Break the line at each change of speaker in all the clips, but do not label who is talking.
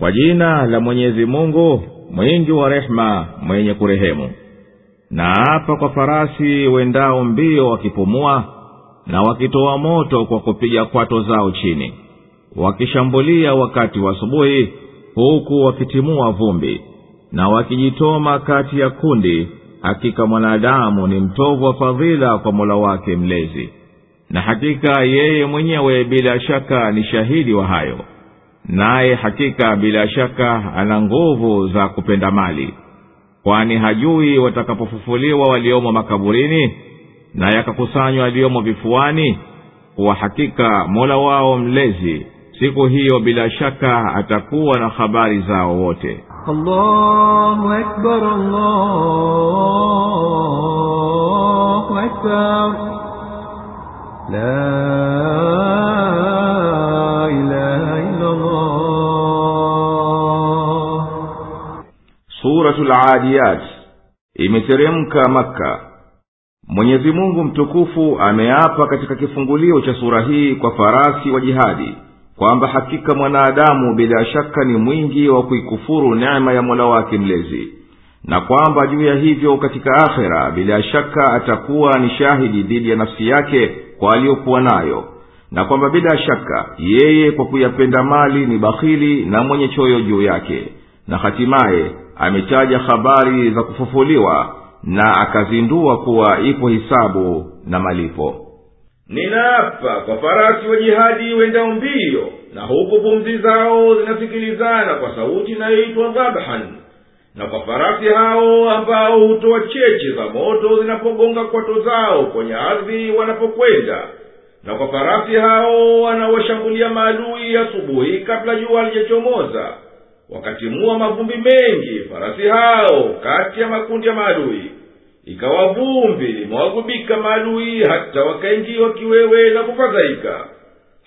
kwa jina la mwenyezi mungu mwingi wa rehema mwenye kurehemu. Na hapa kwa farasi wendao mbio wakipumua na wakitoa moto kwa kupiga kwato zao chini. Wakishambulia wakati wa asubuhi huku wakitimua vumbi na wakijitoma kati ya kundi hakika mwanadamu ni mtovu wa fadhila kwa mola wake mlezi. Na hakika yeye mwenyewe bila shaka ni shahidi wa hayo naye hakika bila shaka ana nguvu za kupenda mali kwani hajui watakapofufuliwa waliomo makaburini na yakakusanywa yaliyomo vifuani kuwa hakika mola wao mlezi siku hiyo bila shaka atakuwa na habari zao wote.
La
suratu adiyat imeteremka makka. Mwenyezi mungu mtukufu ameapa katika kifungulio cha sura hii kwa farasi wa jihadi kwamba hakika mwanadamu bila shaka ni mwingi wa kuikufuru neema ya mola wake mlezi na kwamba juu ya hivyo katika akhera bila shaka atakuwa ni shahidi dhidi ya nafsi yake kwa aliyokuwa nayo na kwamba bila shaka yeye kwa kuyapenda mali ni bakhili na mwenye choyo juu yake na hatimaye ametaja habari za kufufuliwa na akazindua kuwa ipo hisabu na malipo. Ninaapa kwa farasi wa jihadi wendao mbio na huku pumzi zao zinasikilizana kwa sauti inayoitwa dhabhan na kwa farasi hao ambao hutoa cheche za moto zinapogonga kwato zao kwenye ardhi wanapokwenda. Na kwa farasi hao wanaoshambulia maadui asubuhi kabla jua halijachomoza wakatimua mavumbi mengi farasi hao kati ya makundi ya maadui. Ikawa vumbi limewagubika maadui hata wakaingiwa kiwewe na kufadhaika.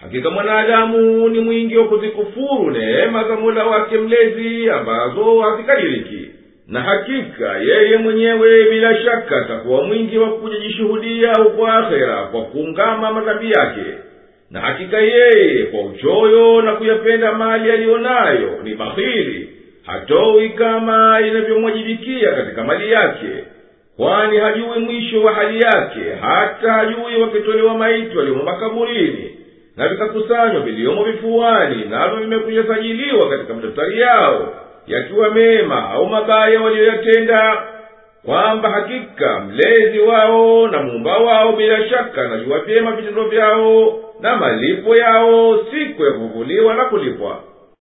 Hakika mwanadamu ni mwingi wa kuzikufuru neema za mola wake mlezi ambazo hazikadiriki na hakika yeye mwenyewe bila shaka atakuwa mwingi wa kujijishuhudia huko akhera kwa kuungama madhambi yake na hakika yeye kwa uchoyo na kuyapenda mali aliyonayo ni bahili hatoi kama inavyomwajibikia katika mali yake kwani hajui mwisho wa hali yake hata hajui wakitolewa maiti waliomo makaburini. Na vikakusanywa viliomo vifuani navyo vimekunyasajiliwa katika madaftari yao yakiwa mema au mabaya waliyoyatenda kwamba hakika mlezi wao na muumba wao bila shaka najua vyema vitendo vyao na malipo yao siku ya kuvuliwa na kulipwa